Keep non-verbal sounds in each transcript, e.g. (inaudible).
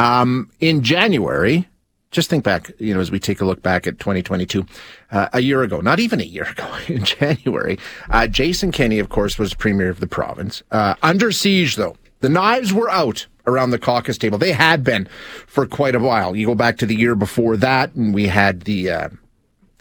Um, in January, just think back, you know, as we take a look back at 2022, uh, a year ago, not even a year ago, (laughs) in January, uh, Jason Kenney, of course, was premier of the province. Uh, under siege, though. The knives were out around the caucus table. They had been for quite a while. You go back to the year before that, and we had the uh,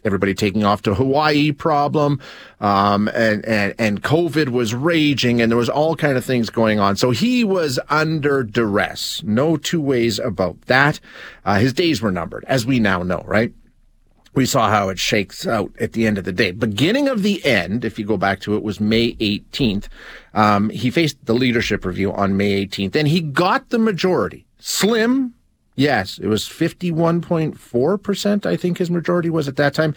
everybody taking off to Hawaii problem, um, and, and, and COVID was raging and there was all kind of things going on. So he was under duress. No two ways about that. Uh, his days were numbered, as we now know, right? We saw how it shakes out at the end of the day. Beginning of the end, if you go back to it, was May 18th. Um, he faced the leadership review on May 18th and he got the majority. Slim, Yes, it was 51.4%, I think his majority was at that time.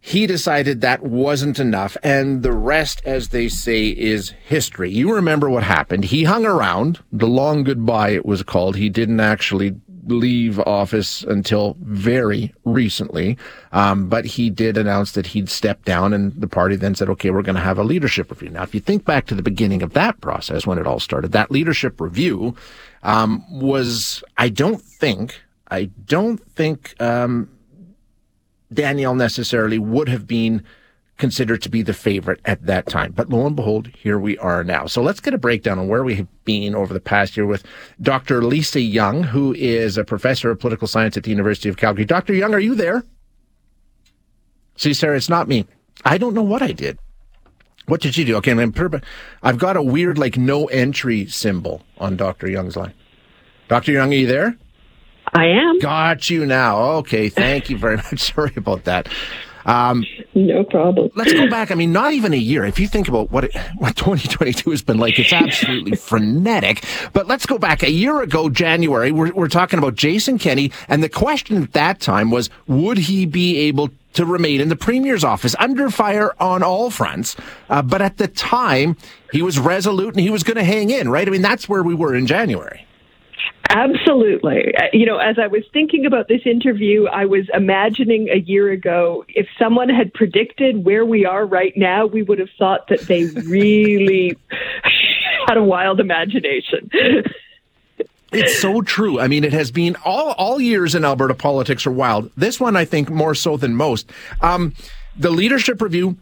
He decided that wasn't enough, and the rest, as they say, is history. You remember what happened. He hung around. The long goodbye, it was called. He didn't actually leave office until very recently. Um, but he did announce that he'd step down and the party then said, okay, we're going to have a leadership review. Now, if you think back to the beginning of that process when it all started, that leadership review um, was, I don't think, I don't think um, Danielle necessarily would have been considered to be the favorite at that time. But lo and behold, here we are now. So let's get a breakdown on where we have been over the past year with Dr. Lisa Young, who is a professor of political science at the University of Calgary. Dr. Young, are you there? See, Sarah, it's not me. I don't know what I did. What did you do? Okay, I'm I've got a weird like no entry symbol on Dr. Young's line. Dr. Young, are you there? I am. Got you now. Okay, thank you very (laughs) much. Sorry about that. Um, no problem. let's go back. I mean, not even a year. If you think about what it, (laughs) what 2022 has been like, it's absolutely (laughs) frenetic. But let's go back a year ago, January. We're, we're talking about Jason Kenney, and the question at that time was, would he be able to remain in the premier's office under fire on all fronts. Uh, but at the time, he was resolute and he was going to hang in, right? I mean, that's where we were in January. Absolutely. Uh, you know, as I was thinking about this interview, I was imagining a year ago if someone had predicted where we are right now, we would have thought that they (laughs) really had a wild imagination. (laughs) It's so true. I mean, it has been all all years in Alberta politics are wild. This one, I think, more so than most. Um, the leadership review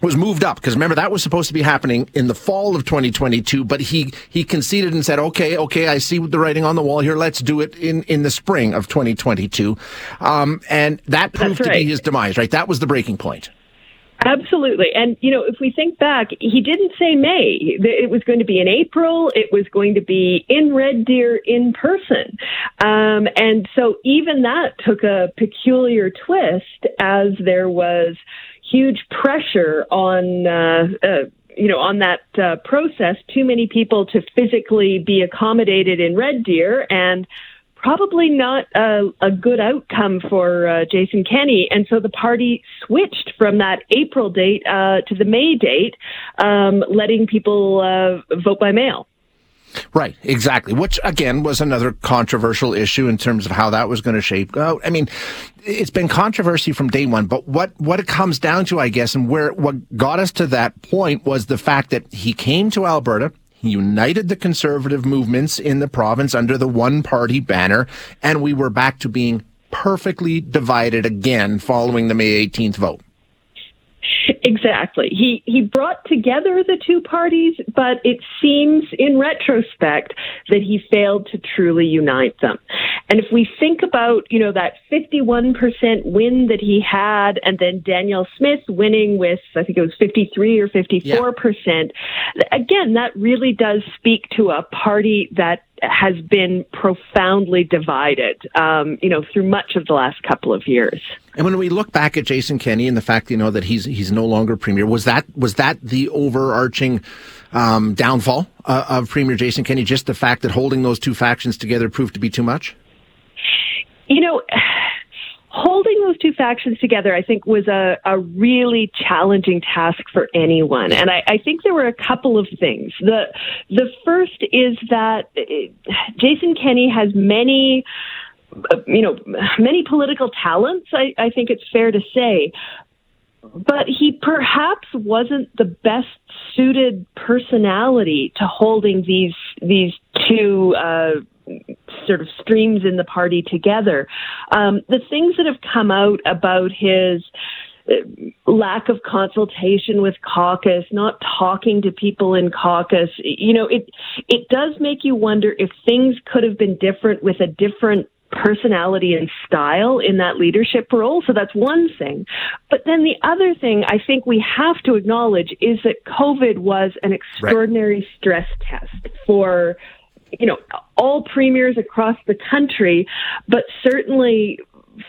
was moved up because remember that was supposed to be happening in the fall of 2022 but he he conceded and said okay okay i see the writing on the wall here let's do it in in the spring of 2022 um, and that proved right. to be his demise right that was the breaking point Absolutely. And, you know, if we think back, he didn't say May. It was going to be in April. It was going to be in Red Deer in person. Um, and so even that took a peculiar twist as there was huge pressure on, uh, uh, you know, on that uh, process, too many people to physically be accommodated in Red Deer and probably not a, a good outcome for uh, Jason Kenney. And so the party switched from that April date uh, to the May date, um, letting people uh, vote by mail. Right, exactly. Which again was another controversial issue in terms of how that was going to shape out. I mean, it's been controversy from day one, but what what it comes down to, I guess, and where what got us to that point was the fact that he came to Alberta, he united the conservative movements in the province under the one party banner, and we were back to being perfectly divided again following the May 18th vote. Exactly. He he brought together the two parties, but it seems in retrospect that he failed to truly unite them. And if we think about, you know, that 51% win that he had and then Danielle Smith winning with I think it was 53 or 54%, yeah. again, that really does speak to a party that has been profoundly divided, um, you know, through much of the last couple of years. And when we look back at Jason Kenney and the fact, you know, that he's he's no longer premier, was that was that the overarching um, downfall uh, of Premier Jason Kenney? Just the fact that holding those two factions together proved to be too much. You know (sighs) holding those two factions together, I think, was a, a really challenging task for anyone. And I, I think there were a couple of things. The the first is that uh, Jason Kenney has many uh, you know, many political talents, I, I think it's fair to say. But he perhaps wasn't the best suited personality to holding these these two uh, sort of streams in the party together. Um, the things that have come out about his lack of consultation with caucus, not talking to people in caucus. You know, it it does make you wonder if things could have been different with a different personality and style in that leadership role. So that's one thing. But then the other thing I think we have to acknowledge is that COVID was an extraordinary right. stress test for you know all premiers across the country, but certainly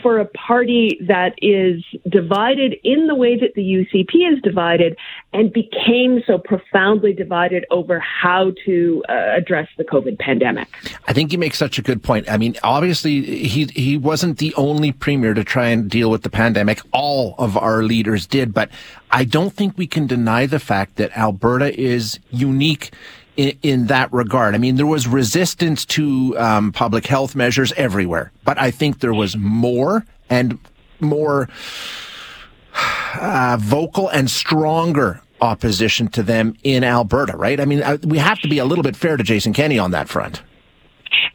for a party that is divided in the way that the UCP is divided and became so profoundly divided over how to uh, address the COVID pandemic. I think you make such a good point. I mean, obviously, he he wasn't the only premier to try and deal with the pandemic. All of our leaders did, but I don't think we can deny the fact that Alberta is unique in, in that regard. I mean, there was resistance to um, public health measures everywhere, but I think there was more and more uh, vocal and stronger opposition to them in Alberta, right? I mean, uh, we have to be a little bit fair to Jason Kenney on that front.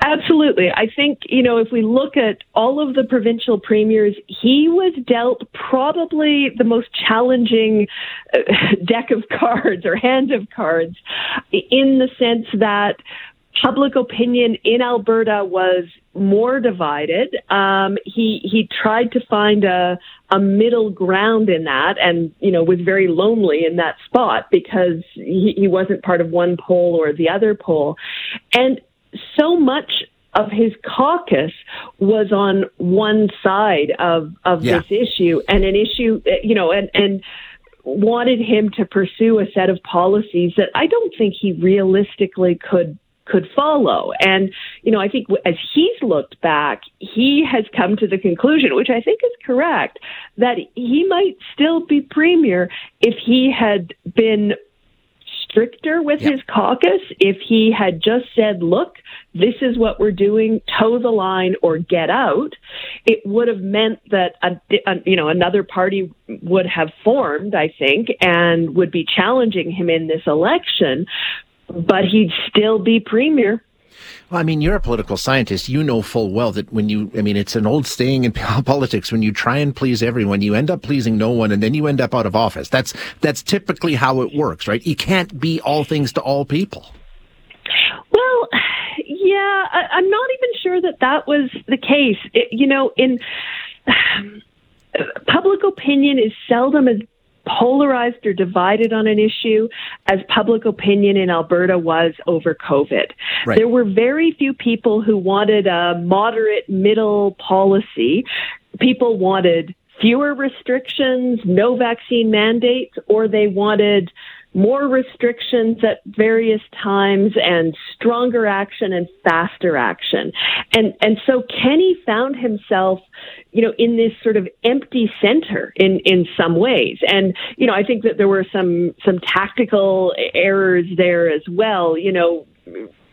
Absolutely. I think, you know, if we look at all of the provincial premiers, he was dealt probably the most challenging uh, (laughs) deck of cards or hand of cards in the sense that public opinion in Alberta was more divided. Um, he he tried to find a a middle ground in that, and you know was very lonely in that spot because he, he wasn't part of one pole or the other pole, and so much of his caucus was on one side of of yeah. this issue and an issue you know and and wanted him to pursue a set of policies that I don't think he realistically could could follow. And, you know, I think as he's looked back, he has come to the conclusion, which I think is correct, that he might still be premier if he had been stricter with yep. his caucus if he had just said, look, this is what we're doing, toe the line or get out. It would have meant that, a, a, you know, another party would have formed, I think, and would be challenging him in this election, but he'd still be premier. Well, I mean, you're a political scientist. You know full well that when you, I mean, it's an old saying in (laughs) politics, when you try and please everyone, you end up pleasing no one and then you end up out of office. That's, that's typically how it works, right? You can't be all things to all people. Well, yeah, I, am not even sure that that was the case. It, you know, in (sighs) public opinion is seldom as polarized or divided on an issue as public opinion in Alberta was over COVID. Right. There were very few people who wanted a moderate middle policy. People wanted fewer restrictions, no vaccine mandates, or they wanted more restrictions at various times and stronger action and faster action. And and so Kenney found himself, you know, in this sort of empty center in in some ways. And you know, I think that there were some some tactical errors there as well, you know,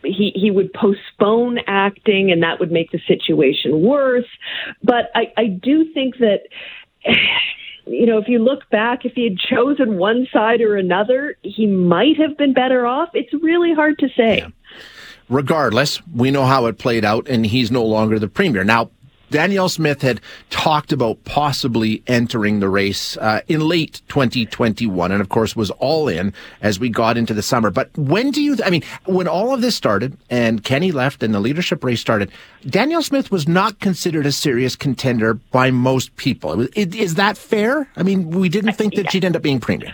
he he would postpone acting and that would make the situation worse. But I, I do think that you know, if you look back, if he had chosen one side or another, he might have been better off. It's really hard to say. Yeah. Regardless, we know how it played out, and he's no longer the premier. Now, Danielle Smith had talked about possibly entering the race uh, in late 2021, and of course was all in as we got into the summer. But when do you? I mean, when all of this started and Kenney left and the leadership race started, Danielle Smith was not considered a serious contender by most people. Is that fair? I mean, we didn't think that she'd end up being premier.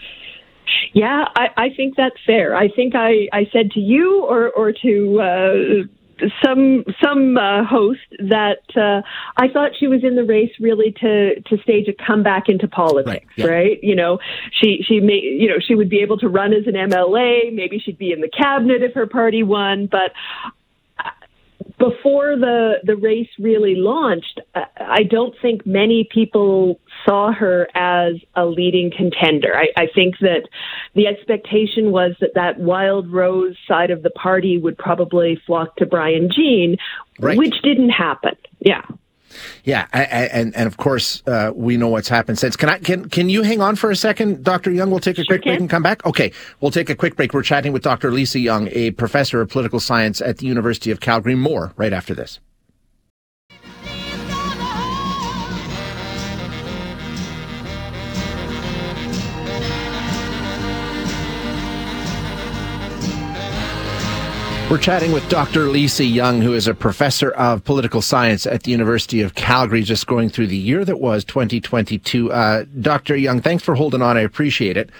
Yeah, I, I think that's fair. I think I, I said to you or or to uh, some some uh, host that uh, I thought she was in the race really to to stage a comeback into politics, right? Yeah. right? You know, she she may you know she would be able to run as an MLA. Maybe she'd be in the cabinet if her party won, but before the the race really launched, I don't think many people saw her as a leading contender. I, I think that the expectation was that that Wildrose side of the party would probably flock to Brian Jean, right. which didn't happen. Yeah. Yeah, and and of course uh, we know what's happened since. Can I can can you hang on for a second, Dr. Young? We'll take a sure quick can. break and come back. Okay, we'll take a quick break. We're chatting with Dr. Lisa Young, a professor of political science at the University of Calgary. More right after this. We're chatting with Dr. Lisa Young, who is a professor of political science at the University of Calgary, just going through the year that was 2022. Uh, Dr. Young, thanks for holding on. I appreciate it.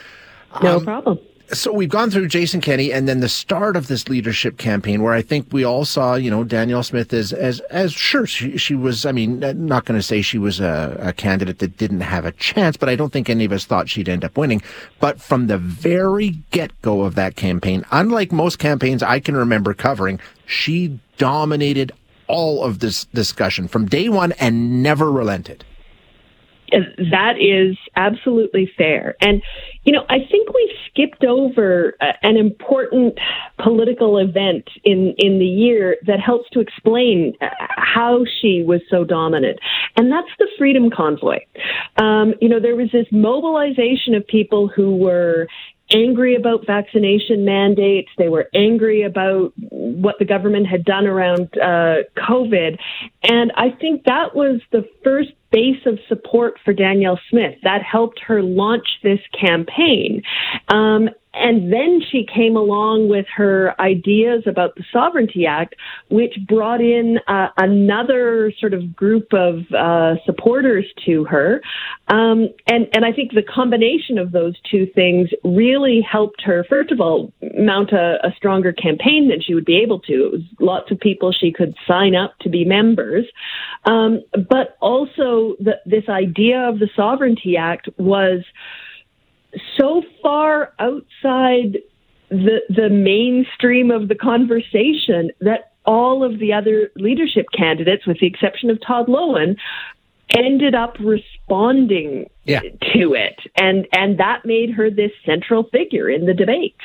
No um, problem so we've gone through Jason Kenney and then the start of this leadership campaign where I think we all saw, you know, Danielle Smith as, as, as sure she, she was, I mean, not going to say she was a, a, candidate that didn't have a chance, but I don't think any of us thought she'd end up winning. But from the very get go of that campaign, unlike most campaigns I can remember covering, she dominated all of this discussion from day one and never relented. That is absolutely fair. And, you know, I think we skipped over uh, an important political event in, in the year that helps to explain uh, how she was so dominant. And that's the Freedom Convoy. Um, you know, there was this mobilization of people who were angry about vaccination mandates. They were angry about what the government had done around uh, COVID. And I think that was the first base of support for Danielle Smith. That helped her launch this campaign. Um, and then she came along with her ideas about the Sovereignty Act, which brought in uh, another sort of group of uh, supporters to her. Um, and, and I think the combination of those two things really helped her, first of all, mount a, a stronger campaign than she would be able to. It was lots of people she could sign up to be members. Um, but also, the, this idea of the Sovereignty Act was so far outside the the mainstream of the conversation that all of the other leadership candidates, with the exception of Todd Loewen, ended up responding yeah. to it. And and that made her this central figure in the debates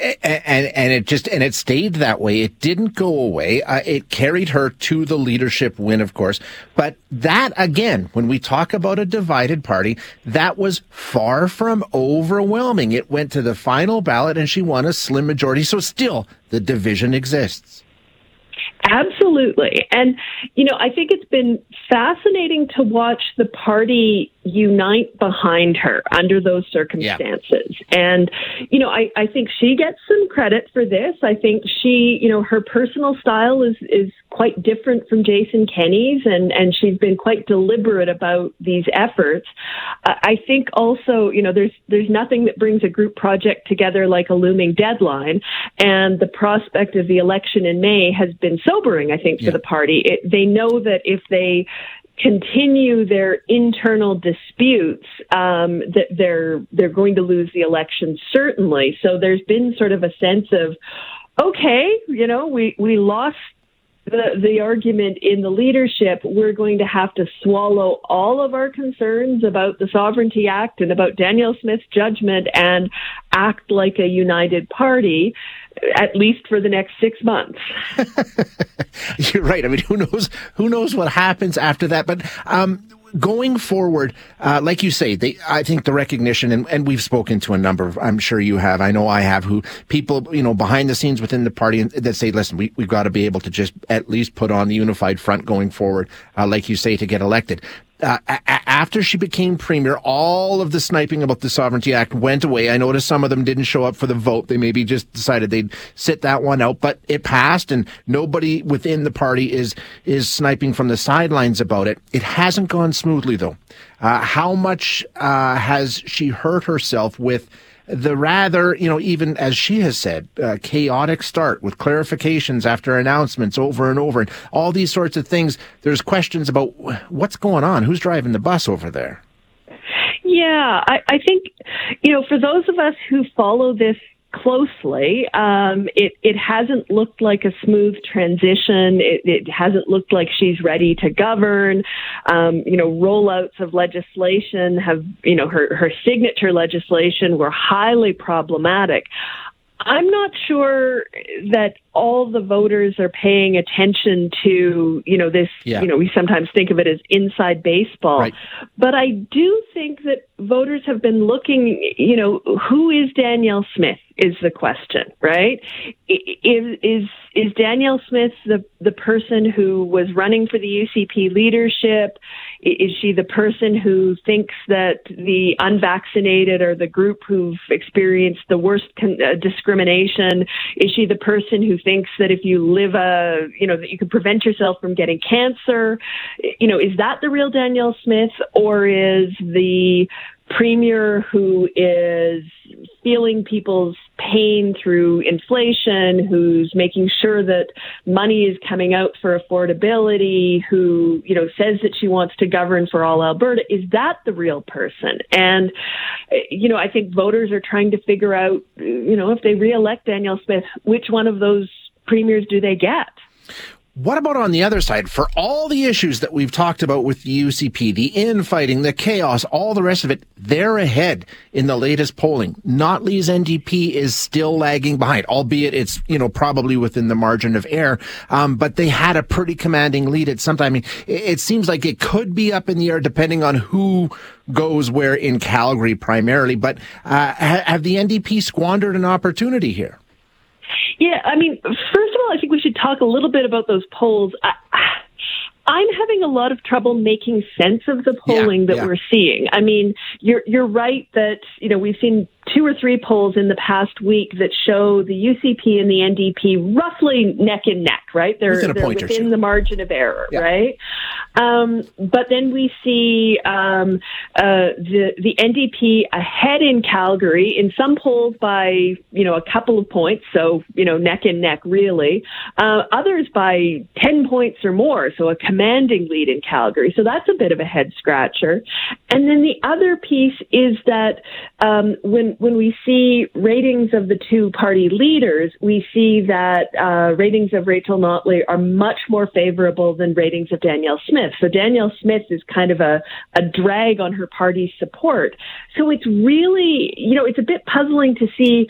and, and, and it just and it stayed that way. It didn't go away. Uh, it carried her to the leadership win of course. But that again when we talk about a divided party that was far from overwhelming. It went to the final ballot and she won a slim majority. So still the division exists Absolutely. And, you know, I think it's been fascinating to watch the party unite behind her under those circumstances. Yeah. And, you know, I, I think she gets some credit for this. I think she, you know, her personal style is, is quite different from Jason Kenney's and, and she's been quite deliberate about these efforts. I think also, you know, there's, there's nothing that brings a group project together like a looming deadline. And the prospect of the election in May has been sobering, I think, for yeah. the party. It, they know that if they continue their internal disputes, um, that they're they're going to lose the election certainly. So there's been sort of a sense of, okay, you know, we we lost the, the argument in the leadership, we're going to have to swallow all of our concerns about the Sovereignty Act and about Danielle Smith's judgment and act like a united party at least for the next six months. (laughs) You're right. I mean, who knows? Who knows what happens after that? But um, going forward, uh, like you say, they, I think the recognition, and, and we've spoken to a number of, I'm sure you have, I know I have, who people, you know, behind the scenes within the party that say, listen, we, we've got to be able to just at least put on the unified front going forward, uh, like you say, to get elected uh, a- after she became premier, all of the sniping about the Sovereignty Act went away. I noticed some of them didn't show up for the vote. They maybe just decided they'd sit that one out, but it passed and nobody within the party is, is sniping from the sidelines about it. It hasn't gone smoothly though. Uh, how much, uh, has she hurt herself with the rather, you know, even as she has said, uh, chaotic start with clarifications after announcements over and over and all these sorts of things. There's questions about what's going on. Who's driving the bus over there? Yeah, I, I think, you know, for those of us who follow this closely. Um, it it hasn't looked like a smooth transition. It, it hasn't looked like she's ready to govern. Um, you know, rollouts of legislation have you know her her signature legislation were highly problematic. I'm not sure that all the voters are paying attention to, you know, this, yeah. you know, we sometimes think of it as inside baseball. Right. But I do think that voters have been looking, you know, who is Danielle Smith is the question, right? Is, is, is Danielle Smith the, the person who was running for the UCP leadership? Is she the person who thinks that the unvaccinated are the group who've experienced the worst con- uh, discrimination? Is she the person who thinks that if you live a, you know, that you can prevent yourself from getting cancer? You know, is that the real Danielle Smith or is the premier who is feeling people's pain through inflation, who's making sure that money is coming out for affordability, who, you know, says that she wants to govern for all Alberta, is that the real person? And, you know, I think voters are trying to figure out, you know, if they reelect Danielle Smith, which one of those premiers do they get? What about on the other side? For all the issues that we've talked about with the UCP, the infighting, the chaos, all the rest of it, they're ahead in the latest polling. Notley's NDP is still lagging behind, albeit it's, you know, probably within the margin of error. Um, but they had a pretty commanding lead at some time. I mean, it, seems like it could be up in the air depending on who goes where in Calgary primarily. But uh, have the NDP squandered an opportunity here? Yeah, I mean, first of all, I think we should talk a little bit about those polls. I, I'm having a lot of trouble making sense of the polling yeah, that yeah. we're seeing. I mean, you're you're right that you know we've seen two or three polls in the past week that show the UCP and the NDP roughly neck and neck, right? They're, within, they're within the margin of error, yeah. right? Um, but then we see um, uh, the the NDP ahead in Calgary in some polls by you know a couple of points, so you know neck and neck really. Uh, others by ten points or more, so a commanding lead in Calgary. So that's a bit of a head scratcher. And then the other piece is that um, when when we see ratings of the two party leaders, we see that uh, ratings of Rachel Notley are much more favorable than ratings of Danielle Smith. So Danielle Smith is kind of a, a drag on her party's support. So it's really, you know, it's a bit puzzling to see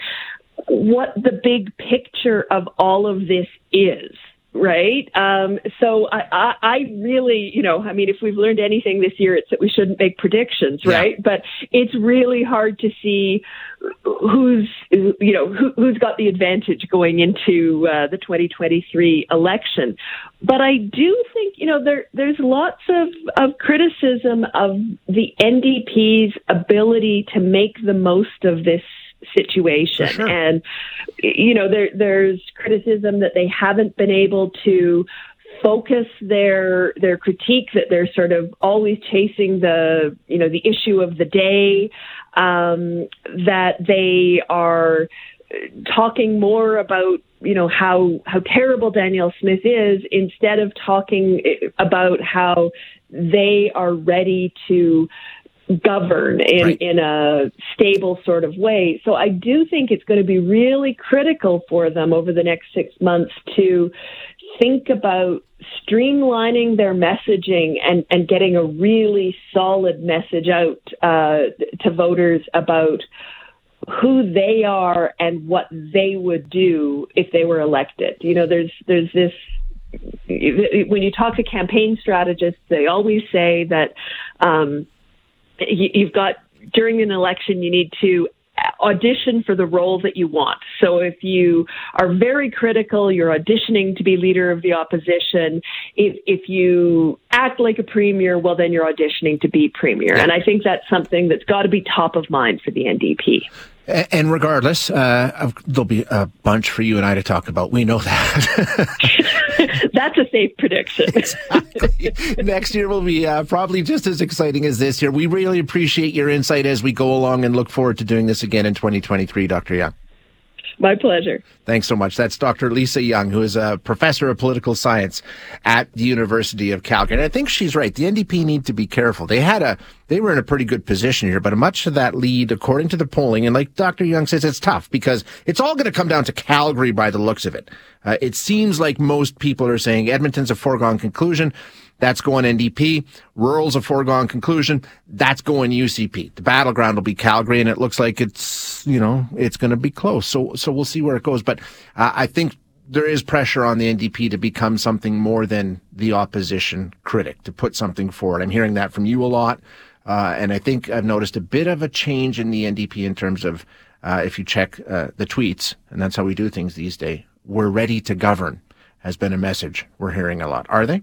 what the big picture of all of this is right? Um, so I, I, I, really, you know, I mean, if we've learned anything this year, it's that we shouldn't make predictions, right? But it's really hard to see who's, you know, who, has got the advantage going into uh, the 2023 election. But I do think, you know, there there's lots of, of criticism of the NDP's ability to make the most of this situation. Sure. And, you know, there, there's criticism that they haven't been able to focus their their critique that they're sort of always chasing the you know the issue of the day um, that they are talking more about you know how how terrible Danielle Smith is instead of talking about how they are ready to govern in, right. in a stable sort of way. So I do think it's going to be really critical for them over the next six months to think about streamlining their messaging and, and getting a really solid message out uh, to voters about who they are and what they would do if they were elected. You know, there's there's this when you talk to campaign strategists, they always say that um, you've got during an election, you need to audition for the role that you want. So if you are very critical, you're auditioning to be leader of the opposition. If, if you act like a premier, well, then you're auditioning to be premier. And I think that's something that's got to be top of mind for the NDP. And regardless, uh, there'll be a bunch for you and I to talk about. We know that. (laughs) (laughs) That's a safe prediction. (laughs) exactly. Next year will be uh, probably just as exciting as this year. We really appreciate your insight as we go along and look forward to doing this again in 2023, Dr. Young. My pleasure. Thanks so much. That's Dr. Lisa Young, who is a professor of political science at the University of Calgary. And I think she's right. The NDP need to be careful. They had a they were in a pretty good position here. But much of that lead, according to the polling, and like Dr. Young says, it's tough because it's all going to come down to Calgary by the looks of it. Uh, it seems like most people are saying Edmonton's a foregone conclusion. That's going NDP. Rural's a foregone conclusion. That's going UCP. The battleground will be Calgary, and it looks like it's you know it's going to be close. So so we'll see where it goes. But uh, I think there is pressure on the NDP to become something more than the opposition critic, to put something forward. I'm hearing that from you a lot. Uh, and I think I've noticed a bit of a change in the NDP in terms of uh, if you check uh, the tweets, and that's how we do things these days. We're ready to govern has been a message we're hearing a lot. Are they?